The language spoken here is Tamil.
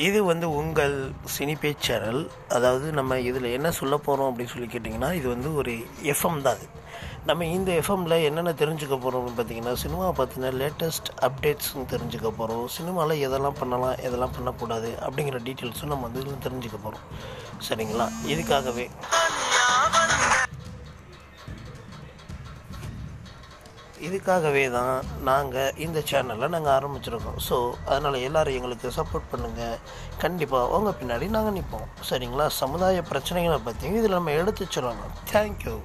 இது வந்து உங்கள் சினிபே சேனல் அதாவது நம்ம இதில் என்ன சொல்ல போகிறோம் அப்படின்னு சொல்லி கேட்டிங்கன்னா இது வந்து ஒரு எஃப்எம் தான் அது. நம்ம இந்த எஃப்எம்மில் என்னென்ன தெரிஞ்சுக்க போகிறோம் அப்படின்னு பார்த்தீங்கன்னா சினிமா பற்றின லேட்டஸ்ட் அப்டேட்ஸும் தெரிஞ்சுக்க போகிறோம் சினிமாவில் எதெல்லாம் பண்ணலாம் எதெல்லாம் பண்ணக்கூடாது அப்படிங்கிற டீட்டெயில்ஸும் நம்ம வந்து இதில் தெரிஞ்சுக்க போகிறோம் சரிங்களா? இதுக்காகவே இதுக்காகவே தான் நாங்கள் இந்த சேனலை நாங்கள் ஆரம்பிச்சிருக்கோம். ஸோ அதனால் எல்லோரும் எங்களுக்கு சப்போர்ட் பண்ணுங்கள் கண்டிப்பாக உங்கள் பின்னாடி நாங்கள் நிற்போம் சரிங்களா? சமுதாய பிரச்சனைகளை பற்றியும் இதில் நம்ம எடுத்து வச்சுருவாங்க தேங்க்யூ